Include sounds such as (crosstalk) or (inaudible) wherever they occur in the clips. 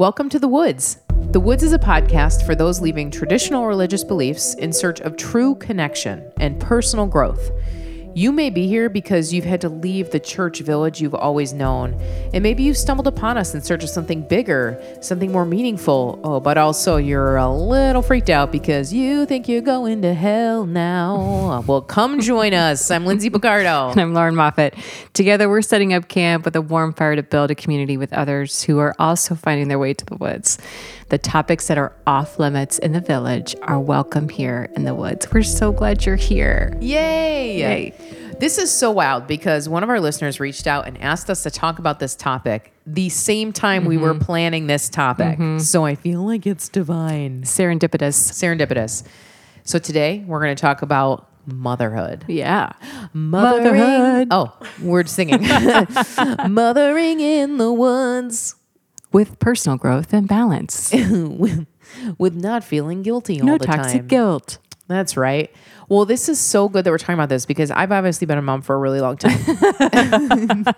Welcome to The Woods. The Woods is a podcast for those leaving traditional religious beliefs in search of true connection and personal growth. You may be here because you've had to leave the church village you've always known, and maybe you've stumbled upon us in search of something bigger, something more meaningful. Oh, but also you're a little freaked out because you think you're going to hell now. (laughs) well, come join us. I'm Lindsay Picardo. (laughs) And I'm Lauren Moffat. Together, we're setting up camp with a warm fire to build a community with others who are also finding their way to the woods. The topics that are off limits in the village are welcome here in the woods. We're so glad you're here. Yay! Yay. This is so wild because one of our listeners reached out and asked us to talk about this topic the same time we were mm-hmm. planning this topic. Mm-hmm. So I feel like it's divine. Serendipitous. Serendipitous. So today we're going to talk about motherhood. Yeah. Mothering. Motherhood. Oh, we're singing. (laughs) (laughs) Mothering in the woods With personal growth and balance. (laughs) with, not feeling guilty all the time. No toxic guilt. That's right. Well, this is so good that we're talking about this because I've obviously been a mom for a really long time. (laughs)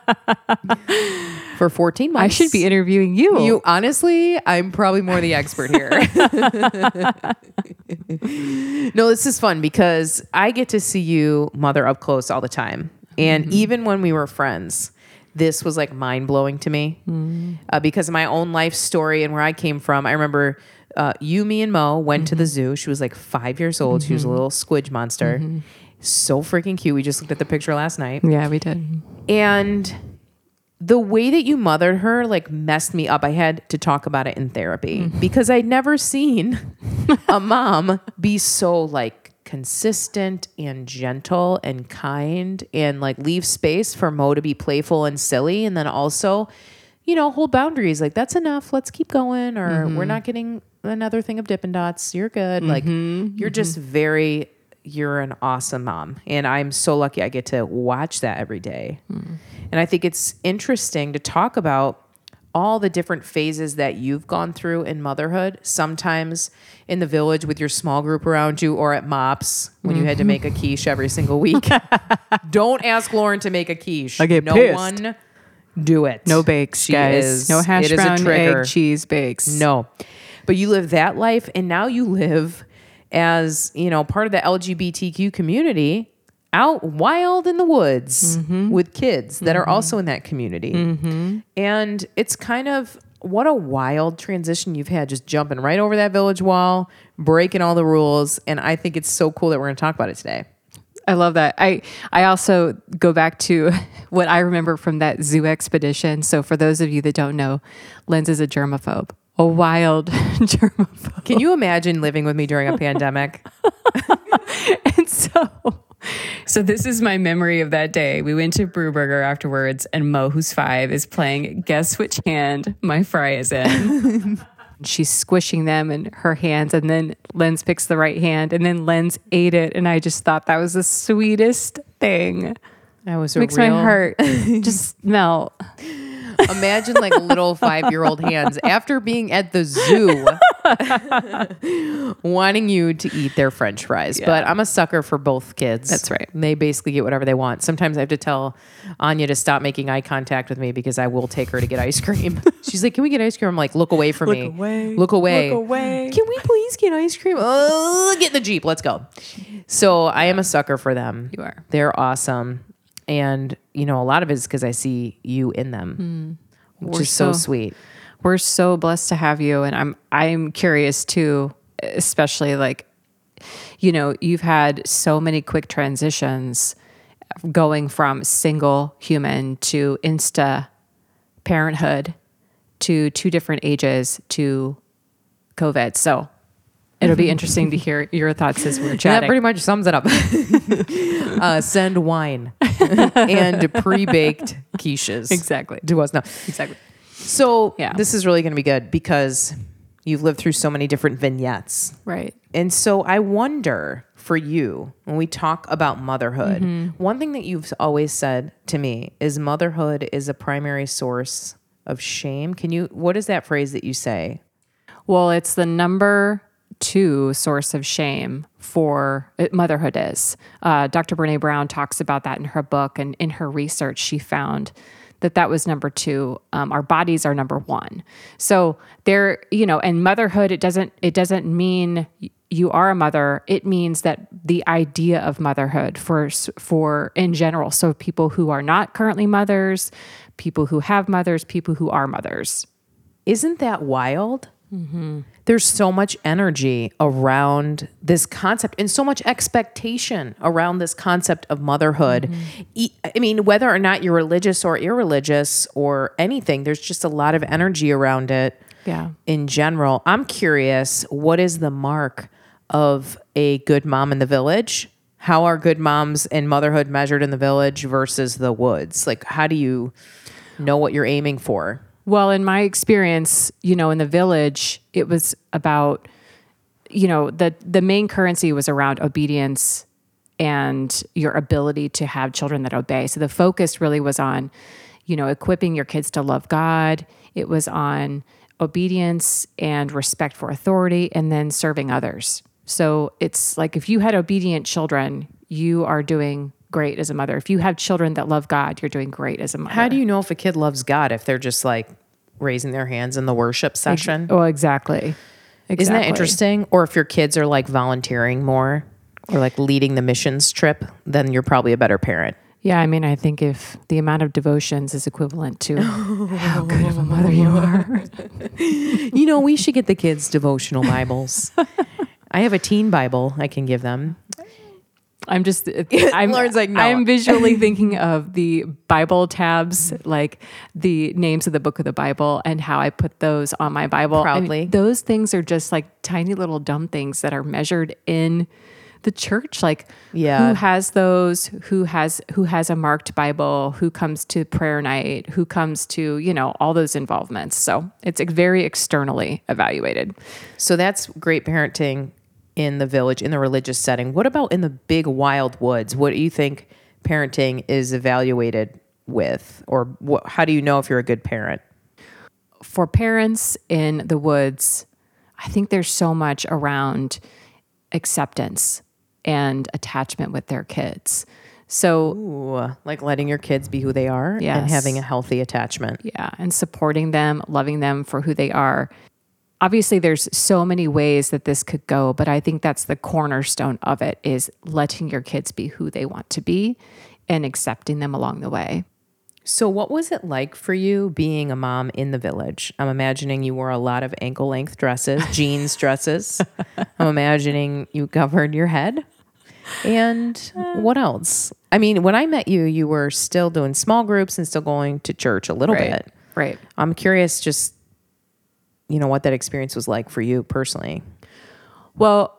for 14 months. I should be interviewing you. You honestly, I'm probably more the expert here. (laughs) no, this is fun because I get to see you mother up close all the time. And Mm-hmm. even when we were friends, this was like mind blowing to me Mm. uh, because of my own life story and where I came from. I remember uh, you, me, and Mo went to the Mm-hmm. zoo. She was like five years old. She was a little squidge monster. Mm-hmm. So freaking cute. We just looked at the picture last night. Yeah, we did. And the way that you mothered her like messed me up. I had to talk about it in therapy because I'd never seen (laughs) a mom be so like consistent and gentle and kind and like leave space for Mo to be playful and silly. And then also you know hold boundaries. Like that's enough. Let's keep going or mm-hmm. we're not getting another thing of Dippin' Dots. You're good. Like mm-hmm. you're just mm-hmm. very you're an awesome mom. And i'm so lucky i get to watch that every day. Mm. And i think it's interesting to talk about all the different phases that you've gone through in motherhood sometimes in the village with your small group around you or at MOPS when you had to mm-hmm. make a quiche every single week (laughs) don't ask lauren to make a quiche I get no pissed. one do it No bakes, She guys. is- no hash it is a brown egg cheese bakes. No. But you live that life and now you live as, you know, part of the LGBTQ community out wild in the woods mm-hmm. with kids that are mm-hmm. also in that community. Mm-hmm. And it's kind of what a wild transition you've had just jumping right over that village wall, breaking all the rules, and I think it's so cool that we're going to talk about it today. I love that. I I also go back to (laughs) what I remember from that zoo expedition. So for those of you that don't know, Lenz is a germaphobe, a wild (laughs) germaphobe. Can you imagine living with me during a pandemic? (laughs) And so so this is my memory of that day. We went to Brewburger afterwards and Mo, who's five, is playing guess which hand my fry is in. (laughs) She's squishing them in her hands, and then Lenz picks the right hand, and then Lenz ate it, and I just thought that was the sweetest thing. That was a Makes real, my heart (laughs) just melt. Imagine like little five year old hands after being at the zoo (laughs) wanting you to eat their french fries. But I'm a sucker for both kids. That's right. They basically get whatever they want. Sometimes I have to tell Anya to stop making eye contact with me because I will take her to get ice cream. (laughs) She's like, Can we get ice cream? I'm like, Look away from me. away. Look away. Look away. Can we please get ice cream? Oh, get in the Jeep. Let's go. So I am a sucker for them. You are. They're awesome. And, you know, a lot of it is because I see you in them, which Hmm. We're is so so- sweet. We're so blessed to have you, and I'm I'm curious too, especially like, you know, you've had so many quick transitions, going from single human to insta parenthood, to two different ages to COVID. So. It'll be interesting to hear your thoughts as we're chatting. That pretty much sums it up. (laughs) uh, send wine and pre-baked quiches. Exactly. To us now. exactly. So Yeah. this is really going to be good because you've lived through so many different vignettes. Right. And so I wonder for you, when we talk about motherhood, one thing that you've always said to me is motherhood is a primary source of shame. Can you, what is that phrase that you say? Well, it's the number two source of shame for uh, motherhood is. Uh, Dr. Brene Brown talks about that in her book, and in her research, she found that that was number two. Um, our bodies are number one. So there, you know, and motherhood, it doesn't, it doesn't mean you are a mother. It means that the idea of motherhood for, for in general. So people who are not currently mothers, people who have mothers, people who are mothers. Isn't that wild? Mm-hmm. There's so much energy around this concept and so much expectation around this concept of motherhood. Mm-hmm. I mean, whether or not you're religious or irreligious or anything, there's just a lot of energy around it Yeah. in general. I'm curious what is the mark of a good mom in the village? How are good moms in motherhood measured in the village versus the woods? Like, how do you know what you're aiming for? Well, in my experience, you know, in the village, it was about, you know, the the main currency was around obedience and your ability to have children that obey. So the focus really was on, you know, equipping your kids to love God. It was on obedience and respect for authority and then serving others. So it's like if you had obedient children, you are doing great as a mother. If you have children that love God, you're doing great as a mother. How do you know if a kid loves God if they're just like raising their hands in the worship session? Well, exactly. Isn't that interesting? Or if your kids are like volunteering more or like leading the missions trip, then you're probably a better parent. Yeah, I mean, I think if the amount of devotions is equivalent to how good of a mother you are. (laughs) You know, we should get the kids devotional Bibles. (laughs) I have a teen Bible I can give them. I'm just, (laughs) I'm, Lauren's like, no. I'm visually thinking of the Bible tabs, like the names of the book of the Bible and how I put those on my Bible. I mean, Proudly. those things are just like tiny little dumb things that are measured in the church. Like Yeah. who has those, who has, who has a marked Bible, who comes to prayer night, who comes to, you know, all those involvements. So it's very externally evaluated. So that's great parenting in the village, in the religious setting. What about in the big wild woods? What do you think parenting is evaluated with? Or what, how do you know if you're a good parent? for parents in the woods, I think there's so much around acceptance and attachment with their kids. So, Ooh, like letting your kids be who they are and having a healthy attachment. yeah, and supporting them, loving them for who they are. Obviously, there's so many ways that this could go, but I think that's the cornerstone of it is letting your kids be who they want to be and accepting them along the way. So, what was it like for you being a mom in the village? I'm imagining you wore a lot of ankle length dresses, (laughs) jeans dresses. I'm imagining you covered your head. And uh, what else? I mean, when I met you, you were still doing small groups and still going to church a little bit. Right. I'm curious, just, you know, what that experience was like for you personally. Well,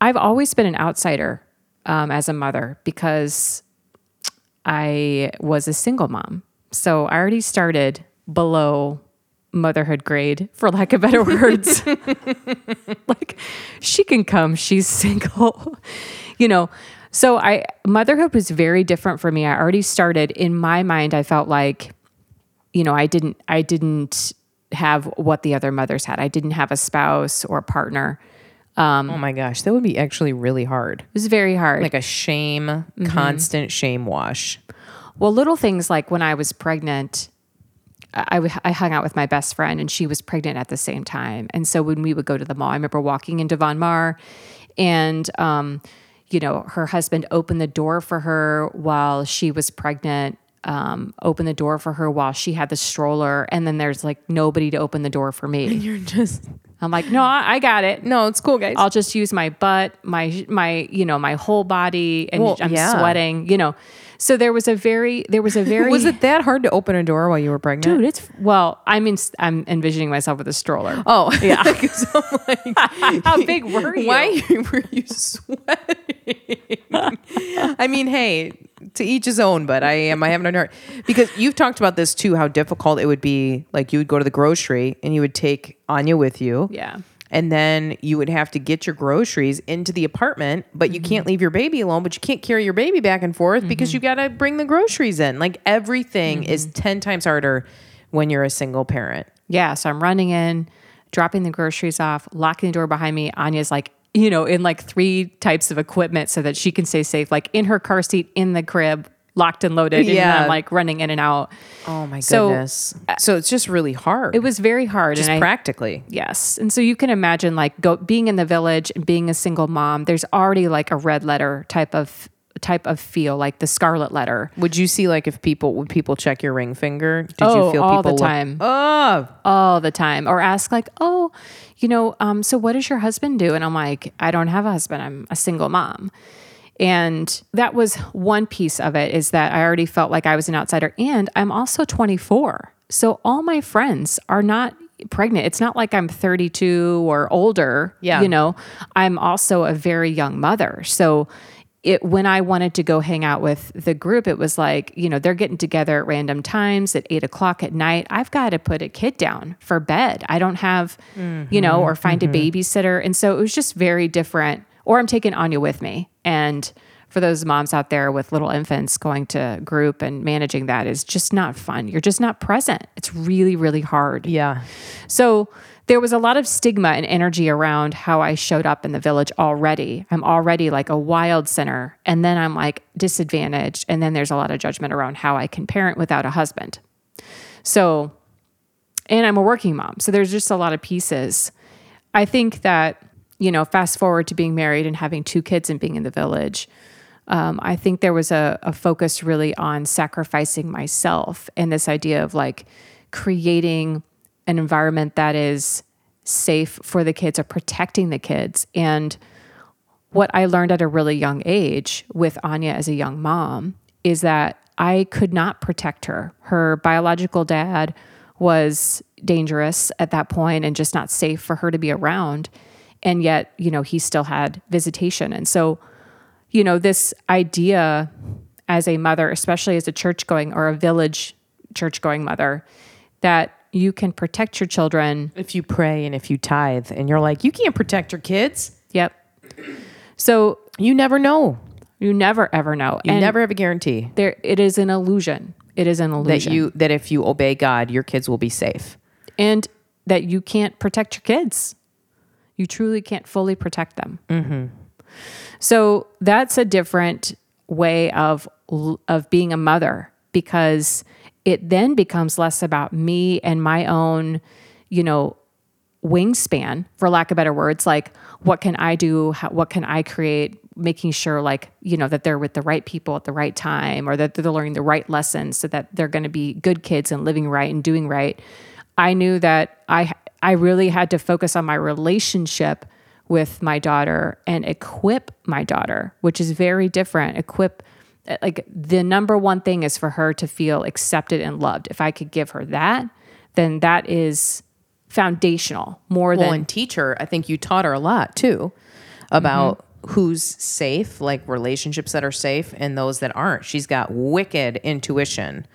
I've always been an outsider um, as a mother because I was a single mom. So I already started below motherhood grade, for lack of better words. (laughs) like, she can come, she's single, (laughs) you know. So I motherhood was very different for me. I already started in my mind. I felt like, you know, I didn't, I didn't have what the other mothers had. I didn't have a spouse or a partner. oh my gosh, that would be actually really hard. It was very hard. Like a shame, constant shame wash. well, little things like when I was pregnant, I, I hung out with my best friend and she was pregnant at the same time. And so when we would go to the mall, I remember walking into Von Maur and, um, you know, her husband opened the door for her while she was pregnant, um, opened the door for her while she had the stroller. And then there's like nobody to open the door for me. You're just, I'm like, no, I, got it. no, it's cool, guys. I'll just use my butt, my my you know my whole body, and Well, I'm yeah. sweating. You know, so there was a very there was a (laughs) very was it that hard to open a door while you were pregnant? dude? It's well, I mean, I'm envisioning myself with a stroller. Oh, (laughs) Yeah. (laughs) 'Cause I'm like, How big were you? why were you sweating? I mean, hey, to each his own, but I am, I have no heart. Because you've talked about this too, how difficult it would be. Like you would go to the grocery and you would take Anya with you. Yeah. And then you would have to get your groceries into the apartment, but you can't mm-hmm. leave your baby alone, but you can't carry your baby back and forth because you mm-hmm. got to bring the groceries in. Like everything is mm-hmm. 10 times harder when you're a single parent. Yeah. So I'm running in, dropping the groceries off, locking the door behind me. Anya's like, you know, in like three types of equipment so that she can stay safe, like in her car seat, in the crib, locked and loaded. And Yeah. I'm like running in and out. Oh my goodness. So, it's just really hard. It was very hard. just and I, practically. Yes. And so you can imagine like go being in the village and being a single mom, there's already like a red letter type of type of feel, like the scarlet letter. Would you see like if people would people check your ring finger? Did Oh, you feel all people the look- time. oh, all the time or ask like oh you know um, so what does your husband do and i'm like i don't have a husband i'm a single mom and that was one piece of it is that i already felt like i was an outsider and i'm also 24 so all my friends are not pregnant it's not like i'm 32 or older Yeah. you know i'm also a very young mother so it when I wanted to go hang out with the group, it was like, you know, they're getting together at random times at eight o'clock at night. I've got to put a kid down for bed. I don't have, you know, mm-hmm. or find a mm-hmm. babysitter. And so it was just very different. Or I'm taking Anya with me. And for those moms out there with little infants going to group and managing that is just not fun. You're just not present. It's really, really hard. yeah. So there was a lot of stigma and energy around how I showed up in the village already. I'm already like a wild sinner. And then I'm like disadvantaged. And then there's a lot of judgment around how I can parent without a husband. So, and I'm a working mom. So there's just a lot of pieces. I think that, you know, fast forward to being married and having two kids and being in the village. Um, I think there was a, a focus really on sacrificing myself and this idea of like creating an environment that is safe for the kids or protecting the kids. And what I learned at a really young age with Anya as a young mom is that I could not protect her. Her biological dad was dangerous at that point and just not safe for her to be around. And yet, you know, he still had visitation. And so, you know, this idea as a mother, especially as a church going or a village church going mother, that you can protect your children. If you pray and if you tithe and you're like, you can't protect your kids. Yep. So You never know. you never ever know. You And never have a guarantee there it is an illusion. It is an illusion that you that if you obey God, your kids will be safe. and that you can't protect your kids. You truly can't fully protect them. Mm-hmm. So that's a different way of of being a mother because it then becomes less about me and my own, you know, wingspan, for lack of better words. Like, what can I do? How, what can I create? Making sure, like, you know, that they're with the right people at the right time or that they're learning the right lessons so that they're going to be good kids and living right and doing right. I knew that I, I really had to focus on my relationship with my daughter and equip my daughter, which is very different. Equip, uh, like, the number one thing is for her to feel accepted and loved. If I could give her that, then that is foundational more Well, than and teacher, I think you taught her a lot too about mm-hmm. who's safe, like relationships that are safe and those that aren't. She's got wicked intuition.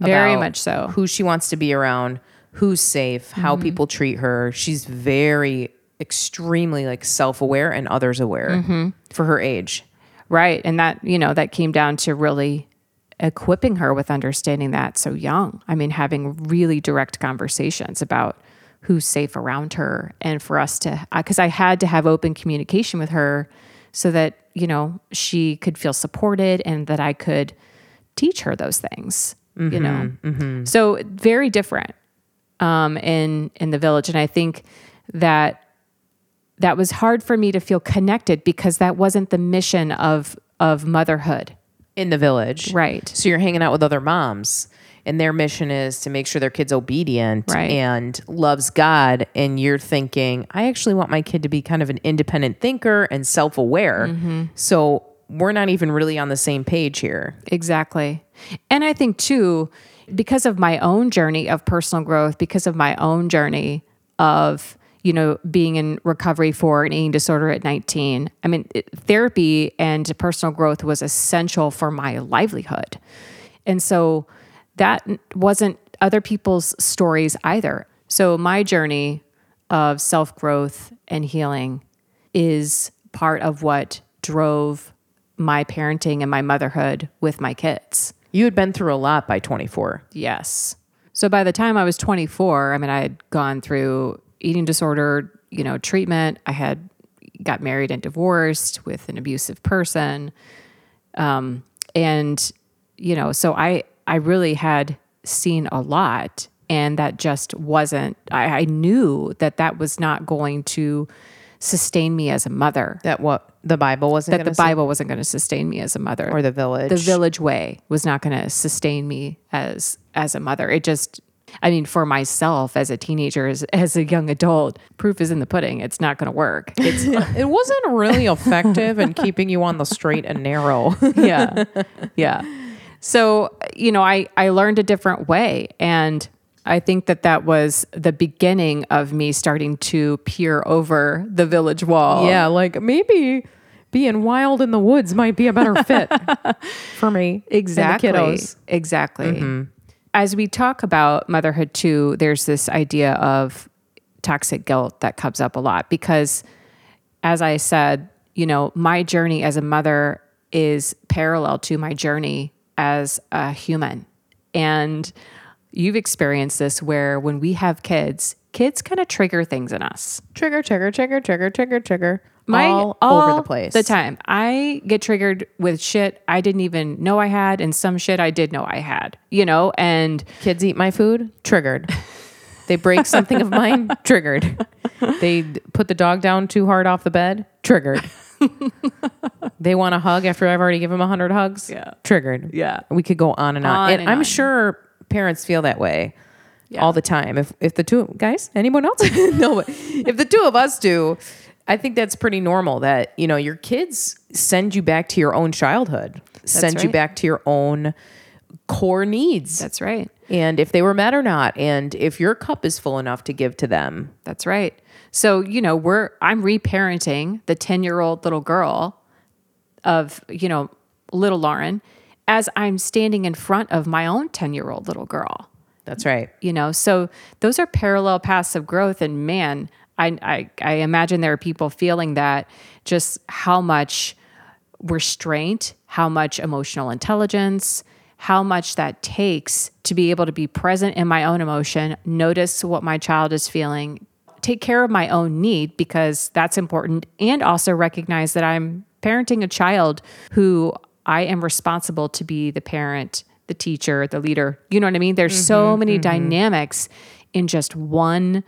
Very much so. Who she wants to be around, who's safe, how mm-hmm. people treat her. She's very extremely like self-aware and others aware mm-hmm. for her age. Right. And that, you know, that came down to really equipping her with understanding that so young. I mean, having really direct conversations about who's safe around her and for us to, because I had to have open communication with her so that, you know, she could feel supported and that I could teach her those things, you know? Mm-hmm, so very different um, in, in the village. And I think that that was hard for me to feel connected because that wasn't the mission of of motherhood. in the village. Right. So you're hanging out with other moms and their mission is to make sure their kid's obedient Right. and loves God and you're thinking, I actually want my kid to be kind of an independent thinker and self-aware. Mm-hmm. So we're not even really on the same page here. Exactly. And I think too because of my own journey of personal growth, because of my own journey of you know being in recovery for an eating disorder at 19 i mean it, therapy and personal growth was essential for my livelihood and so that wasn't other people's stories either so my journey of self-growth and healing is part of what drove my parenting and my motherhood with my kids. You had been through a lot by 24. Yes. So by the time I was 24, I mean, I had gone through eating disorder, you know, treatment. I had got married and divorced with an abusive person. Um, and you know, so I I really had seen a lot and that just wasn't I, I knew that that was not going to sustain me as a mother. That what the Bible wasn't That going the to Bible wasn't going to sustain me as a mother. or the village. the village way was not going to sustain me as as a mother. It just I mean, for myself as a teenager, as, as a young adult, proof is in the pudding. It's not going to work. It's (laughs) it wasn't really effective in keeping you on the straight and narrow. (laughs) yeah, yeah. So you know, I I learned a different way, and I think that that was the beginning of me starting to peer over the village wall. yeah, like maybe being wild in the woods might be a better fit (laughs) for me. exactly kiddos. exactly mm-hmm. as we talk about motherhood too there's this idea of toxic guilt that comes up a lot because as i said you know my journey as a mother is parallel to my journey as a human and you've experienced this where when we have kids kids kind of trigger things in us Trigger, trigger, trigger, trigger, trigger, trigger. my all, all over the place. the time i get triggered with shit i didn't even know i had and some shit i did know i had you know and Kids eat my food. Triggered. (laughs) They break something of mine. (laughs) Triggered. They put the dog down too hard off the bed. Triggered. (laughs) they want a hug after I've already given them a hundred hugs. Yeah. Triggered. Yeah. We could go on and on. On and, and I'm on. sure parents feel that way Yeah. all the time. If if the two guys, anyone else? (laughs) no, but if the two of us do, I think that's pretty normal that, you know, your kids send you back to your own childhood. send you back to your own core needs that's right and if they were met or not and if your cup is full enough to give to them that's right so you know we're i'm reparenting the 10 year old little girl of you know little lauren as i'm standing in front of my own 10 year old little girl. That's right. You know so those are parallel paths of growth. And man I, I i imagine there are people feeling that just how much restraint how much emotional intelligence how much that takes to be able to be present in my own emotion notice what my child is feeling take care of my own need because that's important. And also recognize that i'm parenting a child who i am responsible to be the parent the teacher the leader you know what i mean there's so mm-hmm, many mm-hmm. dynamics in just one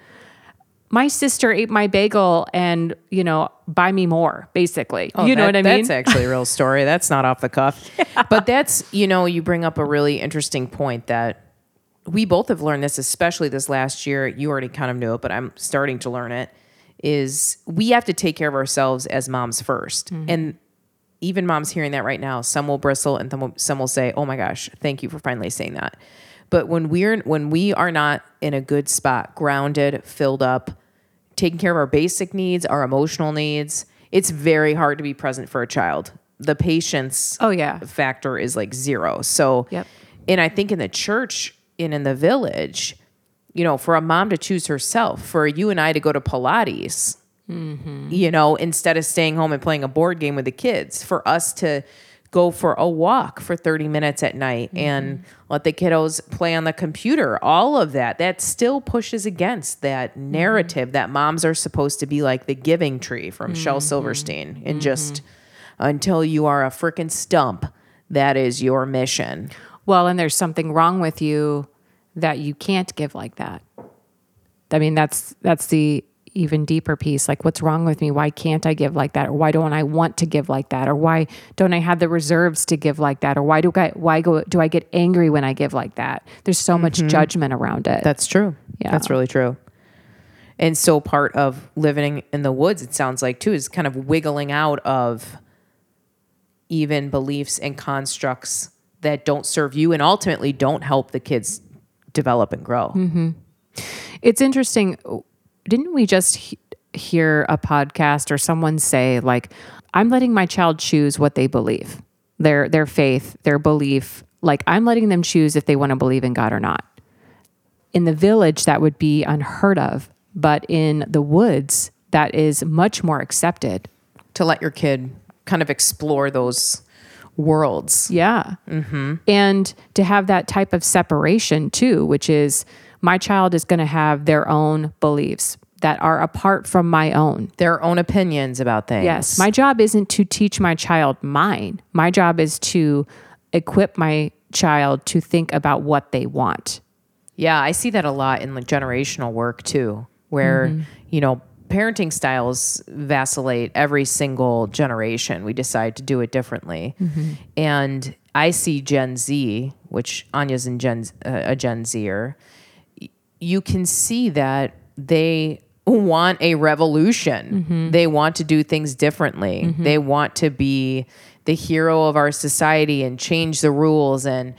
my sister ate my bagel and you know buy me more basically oh, you know Oh, what i mean That's actually a real story. That's not off the cuff. (laughs) But that's, you know, you bring up a really interesting point that we both have learned this, especially this last year. You already kind of knew it, but I'm starting to learn it. Is we have to take care of ourselves as moms 1st mm-hmm. And even moms hearing that right now, some will bristle and some will, some will say, "Oh my gosh, thank you for finally saying that." But when we're when we are not in a good spot, grounded, filled up, taking care of our basic needs, our emotional needs, it's very hard to be present for a child. The patience oh yeah factor is like zero. So, Yep. and I think in the church and in the village, you know, for a mom to choose herself, for you and I to go to Pilates, Mm-hmm. you know, instead of staying home and playing a board game with the kids, for us to go for a walk for 30 minutes at night mm-hmm. and let the kiddos play on the computer, all of that, that still pushes against that mm-hmm. narrative that moms are supposed to be like the giving tree from Shel Silverstein and just until you are a freaking stump, that is your mission. well and there's something wrong with you that you can't give like that. I mean that's that's the even deeper piece like what's wrong with me why can't i give like that or why don't i want to give like that or why don't i have the reserves to give like that or why do i why go do i get angry when i give like that there's so much mm-hmm. judgment around it That's true. Yeah. That's really true. And so part of living in the woods, it sounds like too, is kind of wiggling out of even beliefs and constructs that don't serve you and ultimately don't help the kids develop and grow. Mm-hmm. It's interesting. Didn't we just he- hear a podcast or someone say like, "I'm letting my child choose what they believe, their their faith, their belief. Like I'm letting them choose if they want to believe in God or not." In the village, that would be unheard of, but in the woods, that is much more accepted. To let your kid kind of explore those worlds. Yeah. Mm-hmm. And to have that type of separation too, which is my child is going to have their own beliefs that are apart from my own. Their own opinions about things. Yes. My job isn't to teach my child mine. My job is to equip my child to think about what they want. Yeah, I see that a lot in like generational work too, where, Mm-hmm. you know, parenting styles vacillate every single generation. We decide to do it differently. Mm-hmm. And I see Gen Z, which Anya's in Gen, uh, a Gen Zer, you can see that they want a revolution. Mm-hmm. They want to do things differently. Mm-hmm. They want to be the hero of our society and change the rules and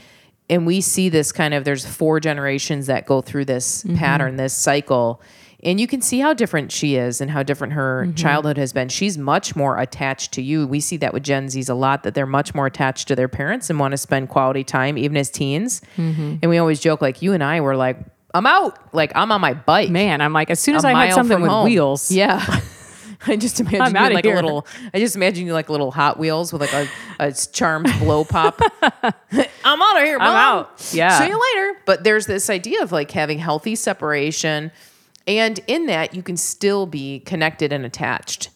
and we see this kind of there's four generations that go through this mm-hmm. pattern, this cycle. And you can see how different she is and how different her childhood has been. She's much more attached to you. We see that with Gen Zs a lot, that they're much more attached to their parents and want to spend quality time, even as teens. And we always joke, like, you and I were like, I'm out. Like, I'm on my bike. Man, I'm like, as soon as I had something with home. wheels, Yeah. (laughs) (laughs) I just imagine I'm you like here. a little. I just imagine you like little Hot Wheels with like a, a charmed blow pop. (laughs) I'm out of here. I'm out. Yeah. See you later. But there's this idea of like having healthy separation, and in that you can still be connected and attached.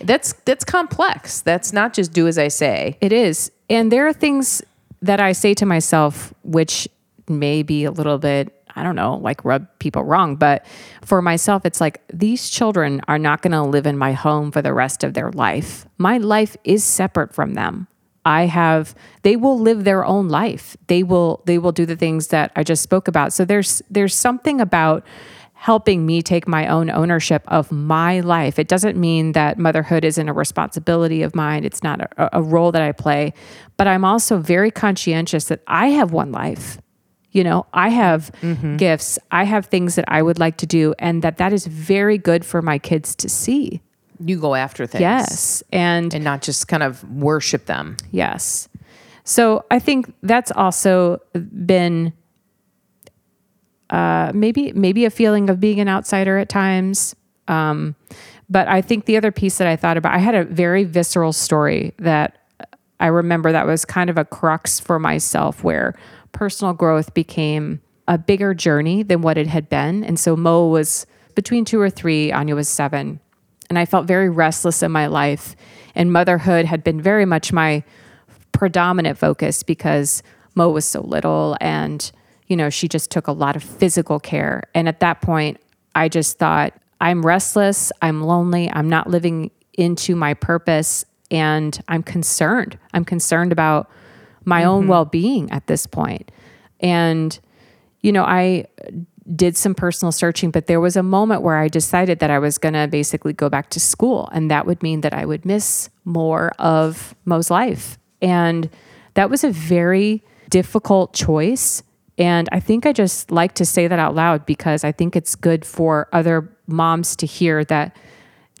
That's that's complex. That's not just do as I say. It is. And there are things that I say to myself, which may be a little bit, I don't know, like rub people wrong. But for myself, it's like these children are not going to live in my home for the rest of their life. My life is separate from them. I have they will live their own life. They will they will do the things that I just spoke about. So there's there's something about helping me take my own ownership of my life. It doesn't mean that motherhood isn't a responsibility of mine. It's not a, a role that I play, but I'm also very conscientious that I have one life. You know, I have gifts, I have things that I would like to do, and that that is very good for my kids to see. You go after things. Yes, and And not just kind of worship them. Yes. So I think that's also been uh, maybe maybe a feeling of being an outsider at times. Um, but I think the other piece that I thought about, I had a very visceral story that I remember that was kind of a crux for myself, where personal growth became a bigger journey than what it had been. And so Mo was between two or three, Anya was seven. And I felt very restless in my life. And motherhood had been very much my predominant focus because Mo was so little and, you know, she just took a lot of physical care. And at that point, I just thought, I'm restless, I'm lonely, I'm not living into my purpose, and I'm concerned. I'm concerned about my own mm-hmm. well being at this point. And, you know, I did some personal searching, but there was a moment where I decided that I was going to basically go back to school. And that would mean that I would miss more of Mo's life. And that was a very difficult choice. And I think I just like to say that out loud because I think it's good for other moms to hear that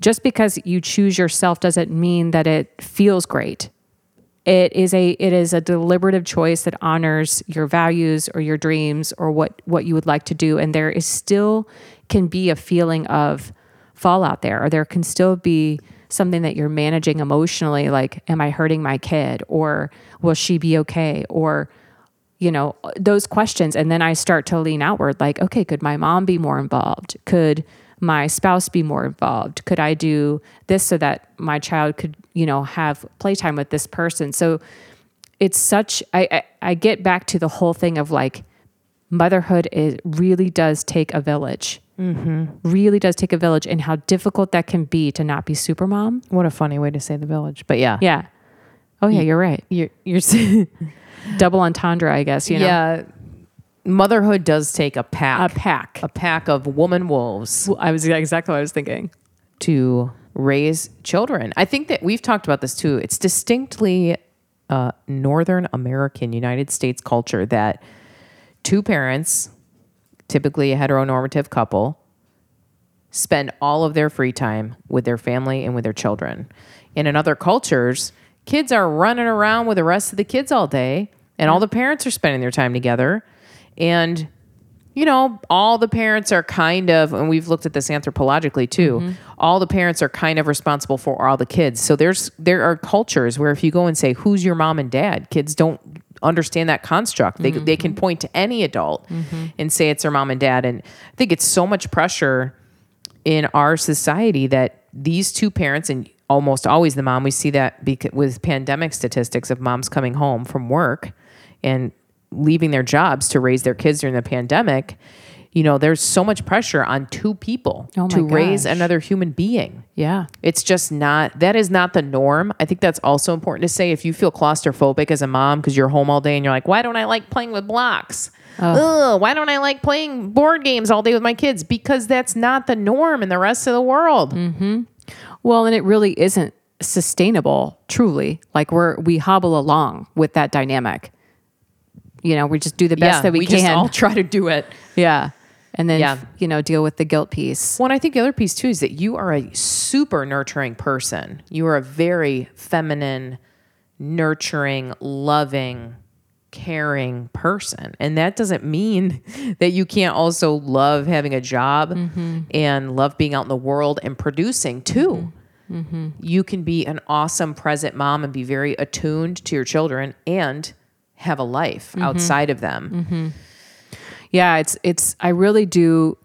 just because you choose yourself doesn't mean that it feels great it is a it is a deliberative choice that honors your values or your dreams or what what you would like to do. And there is still can be a feeling of fallout there or there can still be something that you're managing emotionally like am i hurting my kid? Or will she be okay? Or you know those questions. And then i start to lean outward like okay could my mom be more involved? Could my spouse be more involved? Could i do this so that my child could you know have playtime with this person? So it's such i i, I get back to the whole thing of like motherhood is really does take a village. Mm-hmm. Really does take a village and how difficult that can be to not be super mom What a funny way to say the village. But yeah. yeah. Oh yeah you're right. You're, you're (laughs) double entendre i guess you know? Yeah. Motherhood does take a pack, a pack, a pack of woman wolves i was exactly what i was thinking to raise children. I think that we've talked about this too. It's distinctly uh, Northern American United States culture that two parents, typically a heteronormative couple, spend all of their free time with their family and with their children. And in other cultures, kids are running around with the rest of the kids all day, and all the parents are spending their time together. And you know, all the parents are kind of, and we've looked at this anthropologically too. Mm-hmm. All the parents are kind of responsible for all the kids. So there's there are cultures where if you go and say, "Who's your mom and dad?" kids don't understand that construct. They they can mm-hmm. point to any adult mm-hmm. and say it's their mom and dad. And I think it's so much pressure in our society that these two parents and almost always the mom we see that with pandemic statistics of moms coming home from work and leaving their jobs to raise their kids during the pandemic, you know, there's so much pressure on two people Oh to raise another human being. Yeah. It's just not that is not the norm. I think that's also important to say if you feel claustrophobic as a mom because you're home all day and you're like, why don't I like playing with blocks? Ugh, why don't I like playing board games all day with my kids? Because that's not the norm in the rest of the world. Mm-hmm. Well, and it really isn't sustainable, truly. Like we're we hobble along with that dynamic. You know, we just do the best that we, we can. just all (laughs) try to do it. yeah. And then Yeah. you know, deal with the guilt piece. Well, and I think the other piece too is that you are a super nurturing person. You are a very feminine, nurturing, loving, caring person. And that doesn't mean (laughs) that you can't also love having a job mm-hmm. and love being out in the world and producing too. Mm-hmm. Mm-hmm. You can be an awesome present mom and be very attuned to your children and have a life mm-hmm. outside of them. Mm-hmm. Yeah, it's it's I really do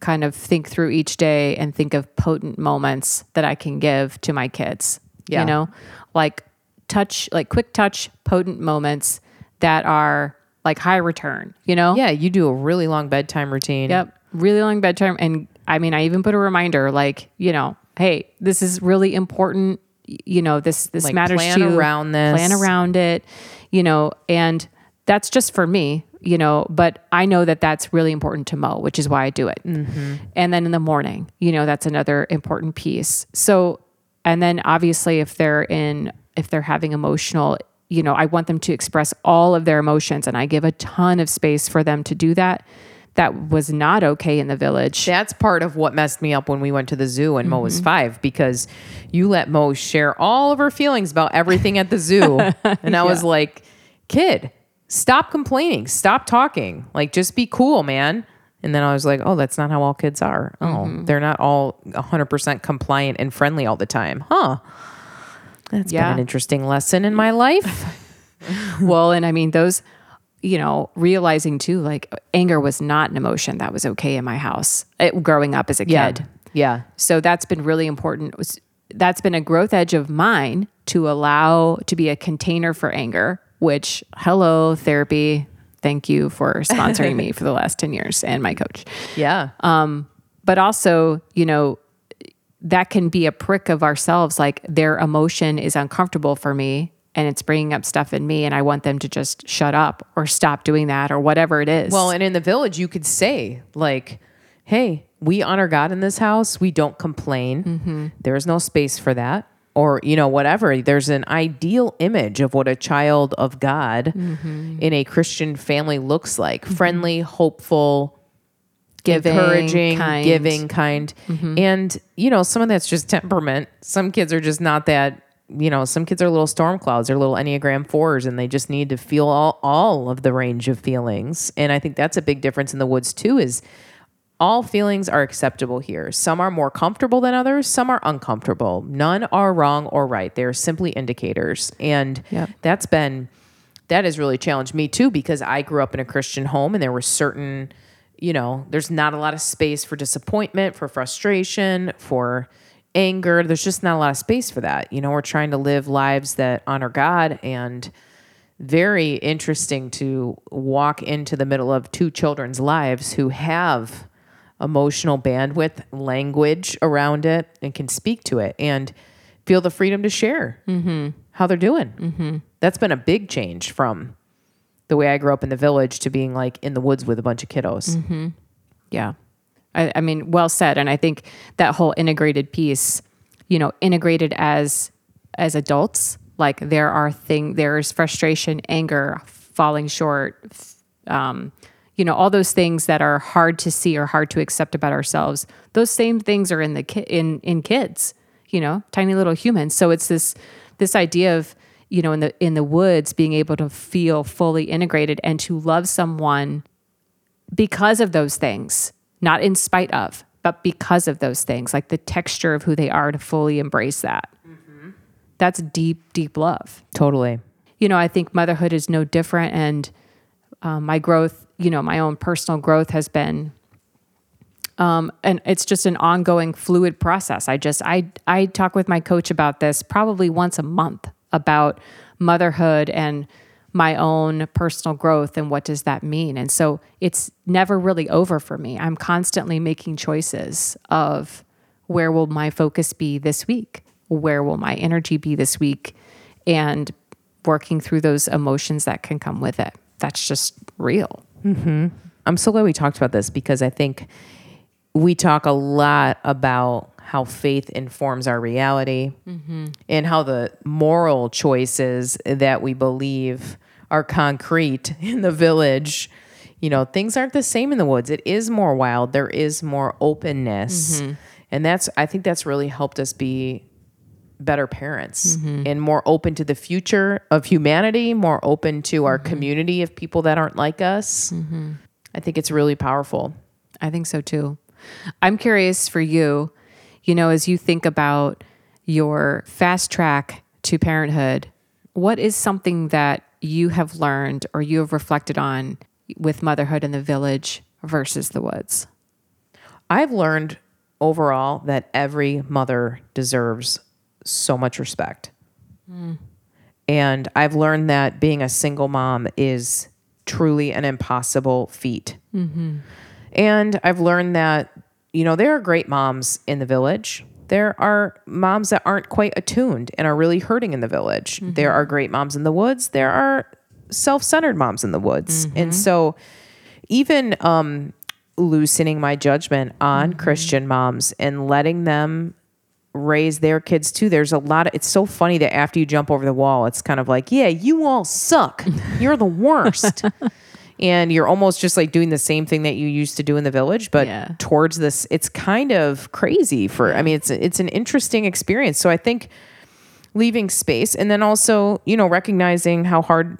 kind of think through each day and think of potent moments that I can give to my kids. Yeah. You know, like touch like quick touch potent moments that are like high return, you know? Yeah, you do a really long bedtime routine. Yep. Really long bedtime. And I mean, I even put a reminder like, you know, hey, this is really important. You know, this this Like, matters plan to you. around this. Plan around it. You know, and that's just for me, you know, but I know that that's really important to Mo, which is why I do it. Mm-hmm. And then in the morning, you know, that's another important piece. So, and then obviously if they're in, if they're having emotional, you know, I want them to express all of their emotions and I give a ton of space for them to do that. That was not okay in the village. That's part of what messed me up when we went to the zoo and Mo Mm-hmm. was five because you let Mo share all of her feelings about everything at the zoo. (laughs) and I was like, kid, stop complaining, stop talking. Like, just be cool, man. And then I was like, oh, that's not how all kids are. Oh, Mm-hmm. they're not all 100% compliant and friendly all the time. Huh. That's Yeah. been an interesting lesson in my life. (laughs) well, and I mean, those, you know, realizing too, like anger was not an emotion that was okay in my house it, growing up as a kid. Yeah. So that's been really important. Was- That's been a growth edge of mine to allow to be a container for anger, which, hello, therapy. Thank you for sponsoring me (laughs) for the last 10 years and my coach. Yeah. Um, But also, you know, that can be a prick of ourselves. Like their emotion is uncomfortable for me and it's bringing up stuff in me, and I want them to just shut up or stop doing that or whatever it is. Well, and in the village, you could say, like, hey, we honor God in this house. We don't complain. Mm-hmm. There's no space for that. Or, you know, whatever. There's an ideal image of what a child of God Mm-hmm. in a Christian family looks like friendly, hopeful, Giving, encouraging, kind. giving, kind. And, you know, some of that's just temperament. Some kids are just not that. You know, some kids are little storm clouds, they're little Enneagram fours, and they just need to feel all, all of the range of feelings. And I think that's a big difference in the woods, too, is all feelings are acceptable here. Some are more comfortable than others, some are uncomfortable. None are wrong or right. They're simply indicators. And Yep. that's been that has really challenged me too because I grew up in a Christian home and there were certain, you know, there's not a lot of space for disappointment, for frustration, for anger. There's just not a lot of space for that. You know, we're trying to live lives that honor God and very interesting to walk into the middle of two children's lives who have emotional bandwidth, language around it, and can speak to it and feel the freedom to share mm-hmm. how they're doing. Mm-hmm. That's been a big change from the way I grew up in the village to being like in the woods with a bunch of kiddos. Mm-hmm. Yeah. I, I mean, well said. And I think that whole integrated piece, you know, integrated as as adults, like there are thing there's frustration, anger, falling short, um, you know, all those things that are hard to see or hard to accept about ourselves. Those same things are in the ki- in in kids, you know, tiny little humans. So it's this this idea of you know in the in the woods being able to feel fully integrated and to love someone because of those things, not in spite of, but because of those things, like the texture of who they are to fully embrace that. That's deep, deep love. Totally. You know, I think motherhood is no different. And um, my growth, you know, my own personal growth has been, um, and it's just an ongoing fluid process. I just, I, I talk with my coach about this probably once a month about motherhood and my own personal growth and what does that mean. And so it's never really over for me. I'm constantly making choices of where will my focus be this week? Where will my energy be this week? And working through those emotions that can come with it. That's just real. Mm-hmm. I'm so glad we talked about this because I think we talk a lot about how faith informs our reality and how the moral choices that we believe are concrete (laughs) in the village. You know, things aren't the same in the woods. It is more wild. There is more openness. Mm-hmm. And that's, I think that's really helped us be better parents mm-hmm. and more open to the future of humanity, more open to our mm-hmm. community of people that aren't like us. I think it's really powerful. I think so too. I'm curious for you, you know, as you think about your fast track to parenthood, what is something that you have learned or you have reflected on with motherhood in the village versus the woods? I've learned overall that every mother deserves so much respect. Hmm. And I've learned that being a single mom is truly an impossible feat. Mm-hmm. And I've learned that, you know, there are great moms in the village. There are moms that aren't quite attuned and are really hurting in the village. Mm-hmm. There are great moms in the woods. There are self centered moms in the woods. Mm-hmm. And so, even um, loosening my judgment on mm-hmm. Christian moms and letting them raise their kids too. There's a lot of it's so funny that after you jump over the wall, it's kind of like, yeah, you all suck. You're the worst. (laughs) and you're almost just like doing the same thing that you used to do in the village, but Yeah. towards this it's kind of crazy for I mean it's it's an interesting experience. So I think leaving space and then also, you know, recognizing how hard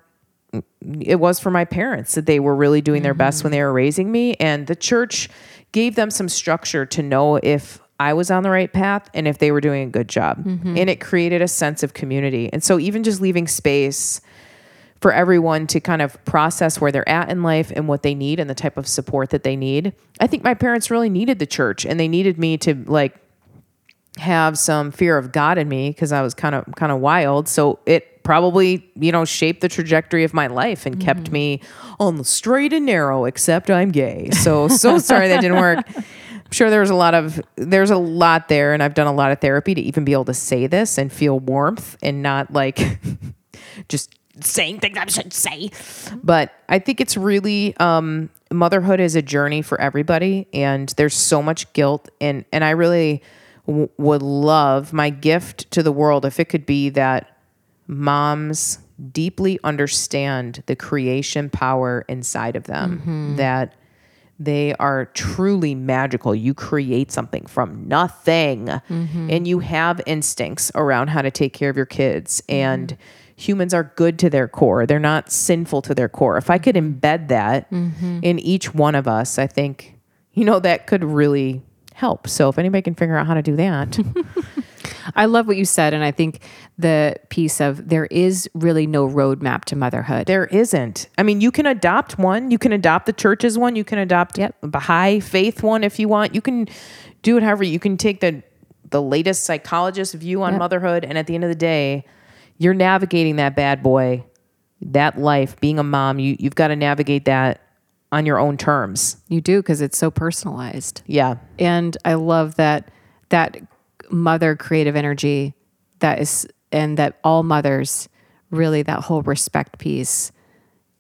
it was for my parents that they were really doing their best when mm-hmm. they were raising me and the church gave them some structure to know if I was on the right path and if they were doing a good job. Mm-hmm. And it created a sense of community. And so even just leaving space for everyone to kind of process where they're at in life and what they need and the type of support that they need. I think my parents really needed the church and they needed me to like have some fear of God in me because I was kind of kind of wild. So it probably, you know, shaped the trajectory of my life and kept mm-hmm. me on the straight and narrow, except I'm gay. So so sorry that didn't work. I'm sure there's a lot of there's a lot there and I've done a lot of therapy to even be able to say this and feel warmth and not like (laughs) just saying things I shouldn't say. But I think it's really um, motherhood is a journey for everybody, and there's so much guilt, and and I really w- would love my gift to the world if it could be that moms deeply understand the creation power inside of them mm-hmm. that they are truly magical. You create something from nothing mm-hmm. and you have instincts around how to take care of your kids and mm-hmm. Humans are good to their core. They're not sinful to their core. If I could embed that mm-hmm. in each one of us, I think you know that could really help. So if anybody can figure out how to do that, (laughs) (laughs) I love what you said. And I think the piece of there is really no roadmap to motherhood. There isn't. I mean, you can adopt one. You can adopt the church's one. You can adopt Yep. a Baha'i faith one if you want. You can do it however you can take the the latest psychologist view on Yep. motherhood, and at the end of the day, you're navigating that bad boy, that life. Being a mom, you you've got to navigate that on your own terms. you do because it's so personalized. Yeah, and I love that that mother creative energy that is and that all mothers really that whole respect piece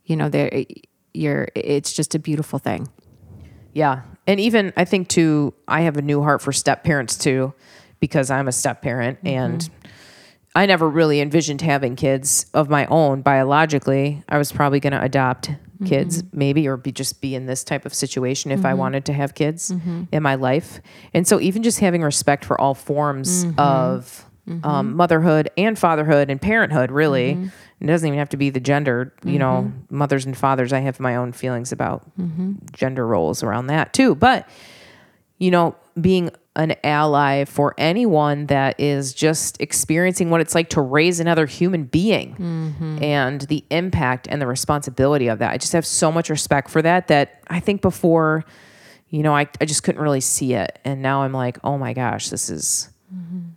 you know there eh, you're it's just a beautiful thing Yeah. And even I think too, I have a new heart for step parents too, because I'm a step parent and mm-hmm. I never really envisioned having kids of my own biologically. I was probably going to adopt kids mm-hmm. maybe or be just be in this type of situation if I mm-hmm. wanted to have kids mm-hmm. in my life. And so even just having respect for all forms of um, motherhood and fatherhood and parenthood really it doesn't even have to be the gender you know mothers and fathers. I have my own feelings about gender roles around that too. But you know being an ally for anyone that is just experiencing what it's like to raise another human being mm-hmm. and the impact and the responsibility of that. I just have so much respect for that that i think before you know i, I just couldn't really see it. And now i'm like oh my gosh this is mm-hmm.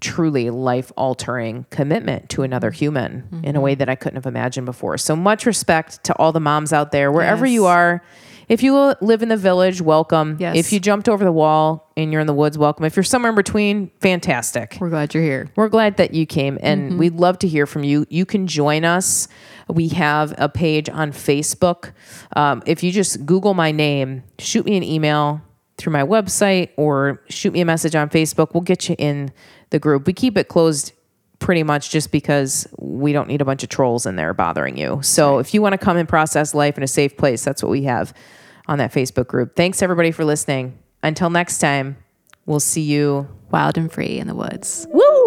truly life altering commitment to another mm-hmm. human in a way that I couldn't have imagined before. So much respect to all the moms out there, wherever you are. If you live in the village, welcome. Yes. If you jumped over the wall and you're in the woods, welcome. If you're somewhere in between, fantastic. We're glad you're here. We're glad that you came and Mm-hmm. we'd love to hear from you. You can join us. We have a page on Facebook. Um, if you just Google my name, shoot me an email through my website or shoot me a message on Facebook. We'll get you in the group. We keep it closed pretty much just because we don't need a bunch of trolls in there bothering you. So if you want to come and process life in a safe place, that's what we have on that Facebook group. Thanks everybody for listening. Until next time, we'll see you. Wild and free in the woods. Woo!